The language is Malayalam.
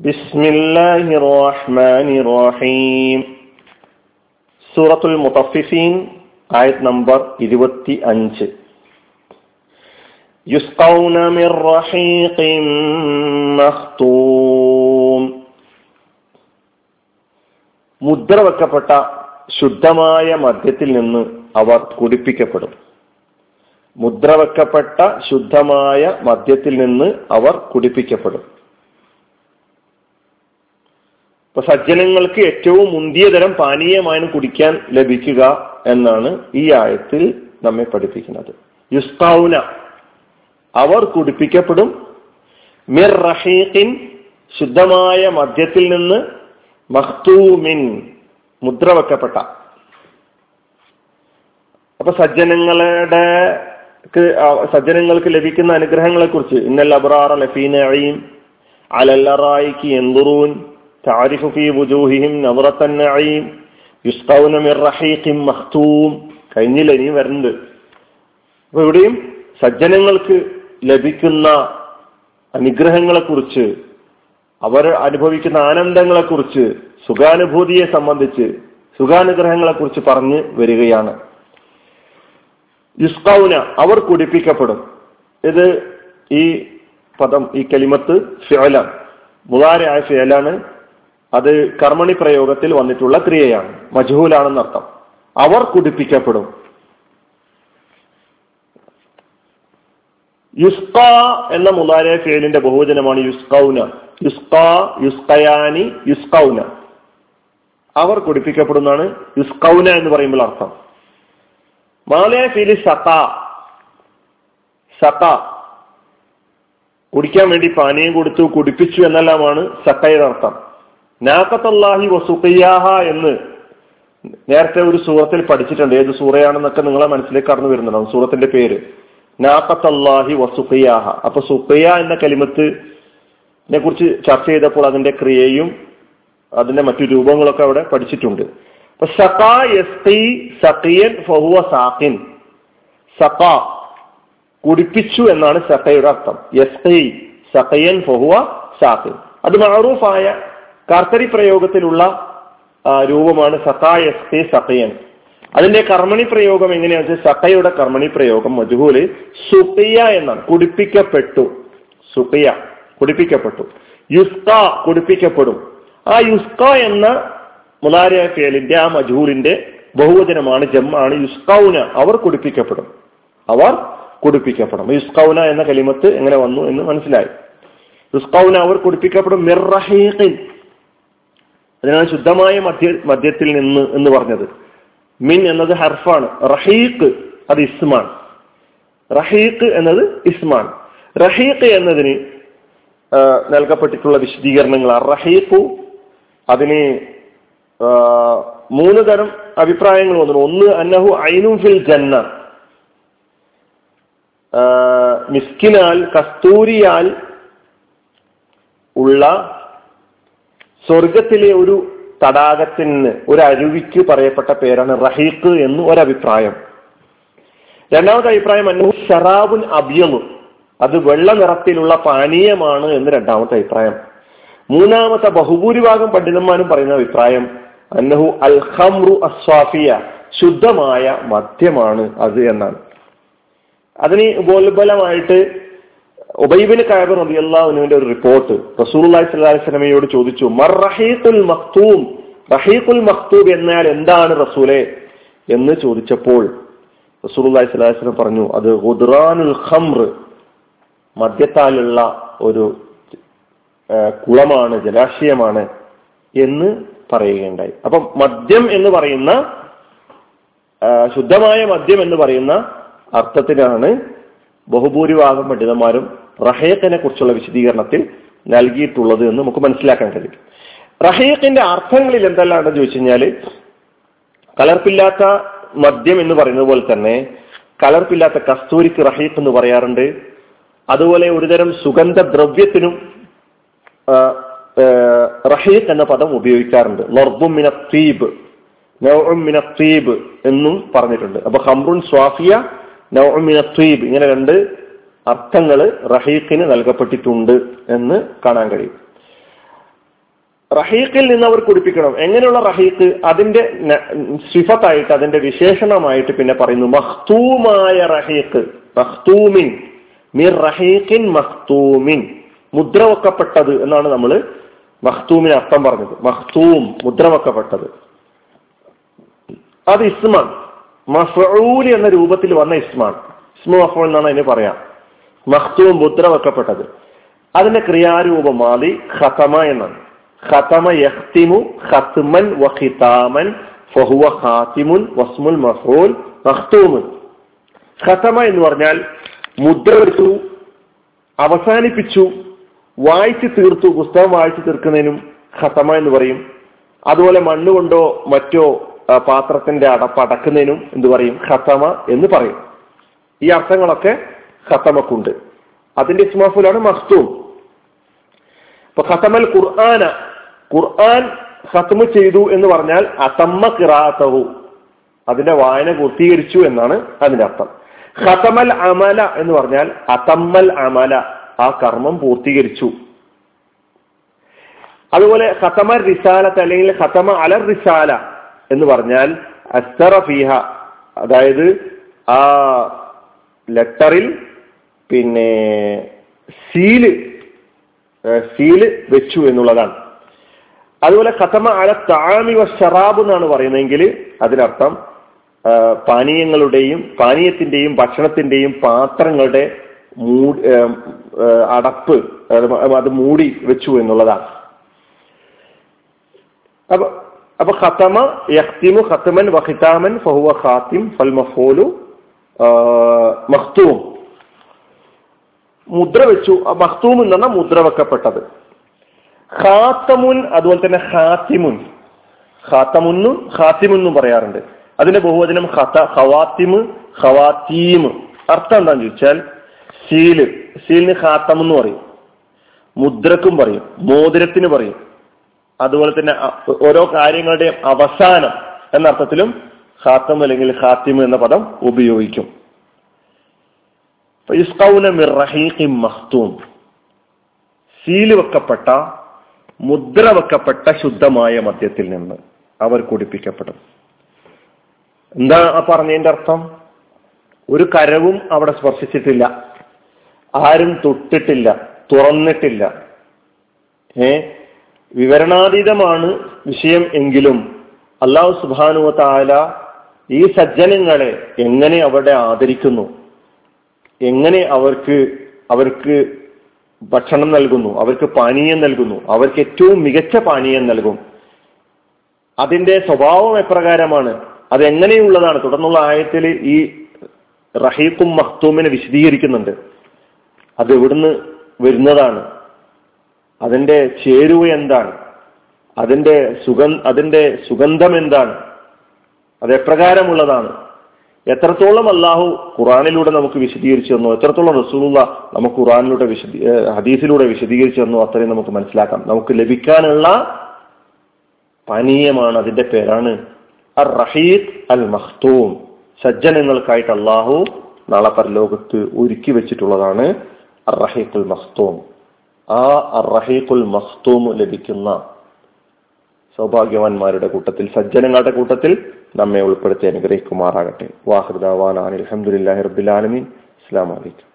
ബിസ്മില്ലാഹി റഹ്മാനി റഹീം സൂറത്തുൽ മുത്തഫിഫീൻ ആയത് നമ്പർ ഇരുപത്തി അഞ്ച് യുസ്കൗന മിർ റഹീഖിൻ മഖ്തൂം. മുദ്ര വെക്കപ്പെട്ട ശുദ്ധമായ മദ്യത്തിൽ നിന്ന് അവർ കുടിപ്പിക്കപ്പെടും. മുദ്ര വെക്കപ്പെട്ട ശുദ്ധമായ മദ്യത്തിൽ നിന്ന് അവർ കുടിപ്പിക്കപ്പെടും. ഇപ്പൊ സജ്ജനങ്ങൾക്ക് ഏറ്റവും മുന്തിയ തരം പാനീയമാണ് കുടിക്കാൻ ലഭിക്കുക എന്നാണ് ഈ ആയത്തിൽ നമ്മെ പഠിപ്പിക്കുന്നത്. യുസ്താവുന അവർ കുടിപ്പിക്കപ്പെടും. മിർ റഹീഖിൻ ശുദ്ധമായ മദ്യത്തിൽ നിന്ന് മഖ്തൂമിൻ മുദ്ര വെക്കപ്പെട്ട. അപ്പൊ സജ്ജനങ്ങളുടെ സജ്ജനങ്ങൾക്ക് ലഭിക്കുന്ന അനുഗ്രഹങ്ങളെ കുറിച്ച് ഇന്നൽ അബ്രാറ ലഫീനീം അലല്ലറായിക്ക് എന്തുറൂൻ താരിഫു في وجوههم നവറത്തൻ النعيم يسقون من رحيق مختوم. കഴിഞ്ഞില്ല? ഇനിയും വരുന്നുണ്ട്. അപ്പൊ ഇവിടെയും സജ്ജനങ്ങൾക്ക് ലഭിക്കുന്ന അനുഗ്രഹങ്ങളെ കുറിച്ച് അവർ അനുഭവിക്കുന്ന ആനന്ദങ്ങളെ കുറിച്ച് സുഖാനുഭൂതിയെ സംബന്ധിച്ച് സുഖാനുഗ്രഹങ്ങളെ കുറിച്ച് പറഞ്ഞ് വരികയാണ്. യുസ്കൗന അവർ കുടിപ്പിക്കപ്പെടും. ഇത് ഈ പദം ഈ കലിമത്ത് ഫിയലാണ് മുതാരയായ ഫിയലാണ് അത് കർമ്മണി പ്രയോഗത്തിൽ വന്നിട്ടുള്ള ക്രിയയാണ്. മജഹൂലാണെന്നർത്ഥം അവർ കുടിപ്പിക്കപ്പെടും. യുസ്ക എന്ന മുതാരെ ഫേലിന്റെ ബഹുവചനമാണ് യുസ്കൗന. യുസ്ക യുസ്കയാനി യുസ്കൗന. അവർ കുടിപ്പിക്കപ്പെടുന്നതാണ് യുസ്കൗന എന്ന് പറയുമ്പോൾ അർത്ഥം. മാലയ ഫീലി സക സക കുടിക്കാൻ വേണ്ടി പാനീയം കൊടുത്തു കുടിപ്പിച്ചു എന്നെല്ലാമാണ് സക്കയുടെ അർത്ഥം. നാക്കത്തല്ലാഹി വസുഖിയാഹ എന്ന് നേരത്തെ ഒരു സൂറത്തിൽ പഠിച്ചിട്ടുണ്ട്. ഏത് സൂറയാണെന്നൊക്കെ നിങ്ങളെ മനസ്സിലേക്ക് കടന്നു വരുന്നുണ്ടാവും സൂറത്തിന്റെ പേര്. നാക്കത്തല്ലാഹി വസുഖിയാഹ അപ്പൊ സുഖിയ എന്ന കലിമത്തിനെ കുറിച്ച് ചർച്ച ചെയ്തപ്പോൾ അതിന്റെ ക്രിയയും അതിന്റെ മറ്റു രൂപങ്ങളൊക്കെ അവിടെ പഠിച്ചിട്ടുണ്ട്. അപ്പൊ സഖാ സഖിയൻ ഫഹുവ സാഖിൻ. സഖാ കുടിപ്പിച്ചു എന്നാണ് സഖയുടെ അർത്ഥം. യസ്കി സഖിയൻ ഫഹുവ സാഖിൻ. അത് മാറൂഫായ കർത്തരി പ്രയോഗത്തിലുള്ള രൂപമാണ് സത്തായസ്തി സത്തയൻ അതിന്റെ കർമ്മണി പ്രയോഗം എങ്ങനെയാണെന്ന് വെച്ചാൽ സഖയുടെ കർമ്മണി പ്രയോഗം മജുഹൂൽ സുഖിയ എന്നാണ്. കുടിപ്പിക്കപ്പെട്ടു. സുഖിയ കുടിപ്പിക്കപ്പെട്ടു. യുസ്ക കുടിപ്പിക്കപ്പെടും. ആ യുസ്ക എന്ന മുലാരിയ ഫേലിന്റെ ആ മജൂലിന്റെ ബഹുവചനമാണ് ജമ്മാണ് യുസ്കൗന. അവർ കുടിപ്പിക്കപ്പെടും. അവർ കുടിപ്പിക്കപ്പെടും. യുസ്കൗന എന്ന കലിമത്ത് എങ്ങനെ വന്നു എന്ന് മനസ്സിലായി. യുസ്കൗന അവർ കുടിപ്പിക്കപ്പെടും അതിനാണ് ശുദ്ധമായ മധ്യ മദ്യത്തിൽ നിന്ന് എന്ന് പറഞ്ഞത്. മിൻ എന്നത് ഹർഫാണ്. റഹീഖ് അത് ഇസ്മാണ്. റഹീഖ് എന്നത് ഇസ്മാണ്. റഹീഖ് എന്നതിന് നൽകപ്പെട്ടിട്ടുള്ള വിശദീകരണങ്ങൾ റഹീഖു അതിന് മൂന്ന് തരം അഭിപ്രായങ്ങൾ വന്നു ഒന്ന് അന്നഹു ഐനു ഫിൽ ജന്ന. മിസ്കിനാൽ കസ്തൂരിയാൽ ഉള്ള സ്വർഗത്തിലെ ഒരു തടാകത്തിന് ഒരു അരുവിക്ക് പറയപ്പെട്ട പേരാണ് റഹീഖ് എന്ന് ഒരഭിപ്രായം. രണ്ടാമത്തെ അഭിപ്രായം അന്നു ഷറാബുൻ അബ്യലു അത് വെള്ള നിറത്തിലുള്ള പാനീയമാണ് എന്ന് രണ്ടാമത്തെ അഭിപ്രായം. മൂന്നാമത്തെ ബഹുഭൂരിഭാഗം പണ്ഡിതന്മാരും പറയുന്ന അഭിപ്രായം അന്നഹു അൽ ഖംറു അസ്വാഫിയ ശുദ്ധമായ മദ്യമാണ് അത് എന്നാണ്. അതിന് ബോൽബലമായിട്ട് ഉബൈബിന് കായബ് റബിയല്ലാഹുവിന്റെ ഒരു റിപ്പോർട്ട് റസൂലി സ്വലാഹി സ്വലമയോട് ചോദിച്ചു മർ റഹീഖുൽ മഖ്തൂം? റഹീഖുൽ മഖ്തൂബ് എന്നാൽ എന്താണ് റസൂലെ? എന്ന് ചോദിച്ചപ്പോൾ റസൂലി സ്വലം പറഞ്ഞു അത് ഖുദ്റാനുൽ ഖംർ മദ്യത്താലുള്ള ഒരു കുളമാണ് ജലാശയമാണ് എന്ന് പറയുകയുണ്ടായി. അപ്പം മദ്യം എന്ന് പറയുന്ന ശുദ്ധമായ മദ്യം എന്ന് പറയുന്ന അർത്ഥത്തിനാണ് ബഹുഭൂരിഭാഗം പണ്ഡിതന്മാരും റഹേഖിനെ കുറിച്ചുള്ള വിശദീകരണത്തിൽ നൽകിയിട്ടുള്ളത് എന്ന് നമുക്ക് മനസ്സിലാക്കാൻ കഴിയും. റഹീഖിന്റെ അർത്ഥങ്ങളിൽ എന്തെല്ലാണെന്ന് ചോദിച്ചു കഴിഞ്ഞാൽ കലർപ്പില്ലാത്ത മദ്യം എന്ന് പറയുന്നത് പോലെ തന്നെ കലർപ്പില്ലാത്ത കസ്തൂരിക്ക് റഹീഖ് എന്ന് പറയാറുണ്ട്. അതുപോലെ ഒരുതരം സുഗന്ധ ദ്രവ്യത്തിനും റഹീഖ് എന്ന പദം ഉപയോഗിക്കാറുണ്ട്. ലർബുമിന തീബ് നൗമിന തീബ് എന്നും പറഞ്ഞിട്ടുണ്ട്. അപ്പൊ ഹംറുൻ സ്വാഫിയ നൗമിന തീബ് ഇങ്ങനെ രണ്ട് അർത്ഥങ്ങൾ റഹീഖിന് നൽകപ്പെട്ടിട്ടുണ്ട് എന്ന് കാണാൻ കഴിയും. റഹീഖിൽ നിന്ന് അവർ കുടിപ്പിക്കണം. എങ്ങനെയുള്ള റഹീഖ്? അതിന്റെ സിഫത്തായിട്ട് അതിന്റെ വിശേഷണമായിട്ട് പിന്നെ പറയുന്നു മഖ്തൂമായ റഹീഖ്. മഖ്തൂമിൻ. മിർ റഹീഖിൻ മഖ്തൂമിൻ. മുദ്രവക്കപ്പെട്ടത് എന്നാണ് നമ്മൾ മഖ്തൂമിന് അർത്ഥം പറഞ്ഞത്. മഖ്തൂം മുദ്രവക്കപ്പെട്ടത്. അത് ഇസ്മാൻ. മഫൂൽ എന്ന രൂപത്തിൽ വന്ന ഇസ്മാൻ. ഇസ്മു മഫൂൽ എന്നാണ് അതിന് പറയാം. മഖ്തൂം മുദ്ര വെക്കപ്പെട്ടത് അതിന്റെ ക്രിയാരൂപം മാതി ഖതമ എന്നാണ്. ഖതമ യഖ്തിമു ഖത്മൻ വഹിതാമൻ ഫഹുവ ഖാതിമുൻ വസ്മുൽ മഫൂൽ മഖ്തൂമുൻ ഖതമ എന്ന് പറഞ്ഞാൽ മുദ്ര വെച്ചു അവസാനിപ്പിച്ചു വായിച്ചു തീർത്തു പുസ്തകം വായിച്ചു തീർക്കുന്നതിനും ഖതമ എന്ന് പറയും. അതുപോലെ മണ്ണ് കൊണ്ടോ മറ്റോ പാത്രത്തിന്റെ അടപ്പ് അടക്കുന്നതിനും എന്ത് പറയും? ഖതമ എന്ന് പറയും. ഈ അർത്ഥങ്ങളൊക്കെ ഖത്തമക്കുണ്ട് അതിന്റെ ഇസ്മാഫുലാണ് മസ്തൂം. അപ്പൊ ഖത്തമൽ ഖുർആന ഖുർആൻ ഖത്മ ചെയ്തു എന്ന് പറഞ്ഞാൽ അസമ്മ കിറാത്തവു അതിന്റെ വായന പൂർത്തീകരിച്ചു എന്നാണ് അതിന്റെ അർത്ഥം. ഖത്തമൽ അമല എന്ന് പറഞ്ഞാൽ അതമ്മൽ അമല ആ കർമ്മം പൂർത്തീകരിച്ചു. അതുപോലെ ഖത്തമ റിസാലത്ത് അല്ലെങ്കിൽ ഖത്തമ അലർ റിസാല എന്ന് പറഞ്ഞാൽ അസ്തറ ഫീഹ അതായത് ആ ലെറ്ററിൽ പിന്നെ സീൽ സീൽ വെച്ചു എന്നുള്ളതാണ്. അതുപോലെ കഥമ അല താമി വ ഷറാബ് എന്നാണ് പറയുന്നതെങ്കിൽ അതിനർത്ഥം പാനീയങ്ങളുടെയും പാനീയത്തിന്റെയും ഭക്ഷണത്തിന്റെയും പാത്രങ്ങളുടെ മൂടി അടപ്പ് അത് മൂടി വെച്ചു എന്നുള്ളതാണ്. അപ്പൊ അപ്പൊ ഖത്തമ യഖ്തിമു ഖത്തമൻ വഖിതാമൻ ഫഹുവ ഖാത്തിം ഫൽ മഫൂലു മഖ്തൂം. മുദ്ര വെച്ചു മഖ്തൂം എന്ന് പറഞ്ഞാൽ മുദ്ര വെക്കപ്പെട്ടത്. ഖാത്തമുൻ അതുപോലെ തന്നെ ഖാത്തിമുൻ. ഖാത്തമുന്നും ഹാത്തിമുന്നും പറയാറുണ്ട്. അതിന്റെ ബഹുവചനം ഖത്ത ഖവാത്തിമ് ഖവാത്തീമ്. അർത്ഥം എന്താന്ന് ചോദിച്ചാൽ സീൽ. സീലിന് ഖാത്തം എന്ന് പറയും. മുദ്രക്കും പറയും. മോതിരത്തിന് പറയും. അതുപോലെ തന്നെ ഓരോ കാര്യങ്ങളുടെയും അവസാനം എന്ന അർത്ഥത്തിലും ഖാത്തം അല്ലെങ്കിൽ ഖാത്തിം എന്ന പദം ഉപയോഗിക്കും. മഖ്തൂം. സീൽ വെക്കപ്പെട്ട മുദ്ര വെക്കപ്പെട്ട ശുദ്ധമായ മദ്യത്തിൽ നിന്ന് അവർ കുടിപ്പിക്കപ്പെടും. എന്താ ആ പറഞ്ഞതിന്റെ അർത്ഥം? ഒരു കരവും അവിടെ സ്പർശിച്ചിട്ടില്ല. ആരും തൊട്ടിട്ടില്ല തുറന്നിട്ടില്ല. ഏ? വിവരണാതീതമാണ് വിഷയം എങ്കിലും അള്ളാഹു സുബാനുവ താല ഈ സജ്ജനങ്ങളെ എങ്ങനെ അവിടെ ആദരിക്കുന്നു? എങ്ങനെ അവർക്ക് അവർക്ക് ഭക്ഷണം നൽകുന്നു അവർക്ക് പാനീയം നൽകുന്നു അവർക്ക് ഏറ്റവും മികച്ച പാനീയം നൽകും അതിന്റെ സ്വഭാവം എപ്രകാരമാണ് അത് എങ്ങനെയുള്ളതാണ് തുടർന്നുള്ള ആയത്തിൽ ഈ റഹീഖും മഹ്തൂമിനെ വിശദീകരിക്കുന്നുണ്ട്. അത് എവിടുന്ന് വരുന്നതാണ്? അതിന്റെ ചേരുവ എന്താണ്? അതിന്റെ സുഗന്ധ അതിന്റെ സുഗന്ധം എന്താണ്? അത് എപ്രകാരമുള്ളതാണ് എത്രത്തോളം അള്ളാഹു ഖുറാനിലൂടെ നമുക്ക് വിശദീകരിച്ചു തന്നു എത്രത്തോളം റസൂലുള്ള നമുക്ക് ഖുറാനിലൂടെ വിശദീ ഹദീസിലൂടെ വിശദീകരിച്ചു തന്നു അത്രയും നമുക്ക് മനസ്സിലാക്കാം. നമുക്ക് ലഭിക്കാനുള്ള പനീയമാണ് അതിന്റെ പേരാണ് അർ റഹീദ് അൽ മഖ്തൂം സജ്ജനങ്ങൾക്കായിട്ട് അള്ളാഹു നാളെ പരലോകത്ത് ഒരുക്കി വെച്ചിട്ടുള്ളതാണ് അർ റഹീഖുൽ മഖ്തൂം ആ അർ റഹീഖുൽ മഖ്തൂം ലഭിക്കുന്ന സൗഭാഗ്യവാന്മാരുടെ കൂട്ടത്തിൽ സജ്ജനങ്ങളുടെ കൂട്ടത്തിൽ നമ്മെ ഉൾപ്പെടുത്തി അനുഗ്രഹിക്കുമാറാകട്ടെ. വാഹൃദാവാൻ അലഹമുല്ലാഹി റബ്ബുലാലമീൻ അസ്സാം വലൈക്കും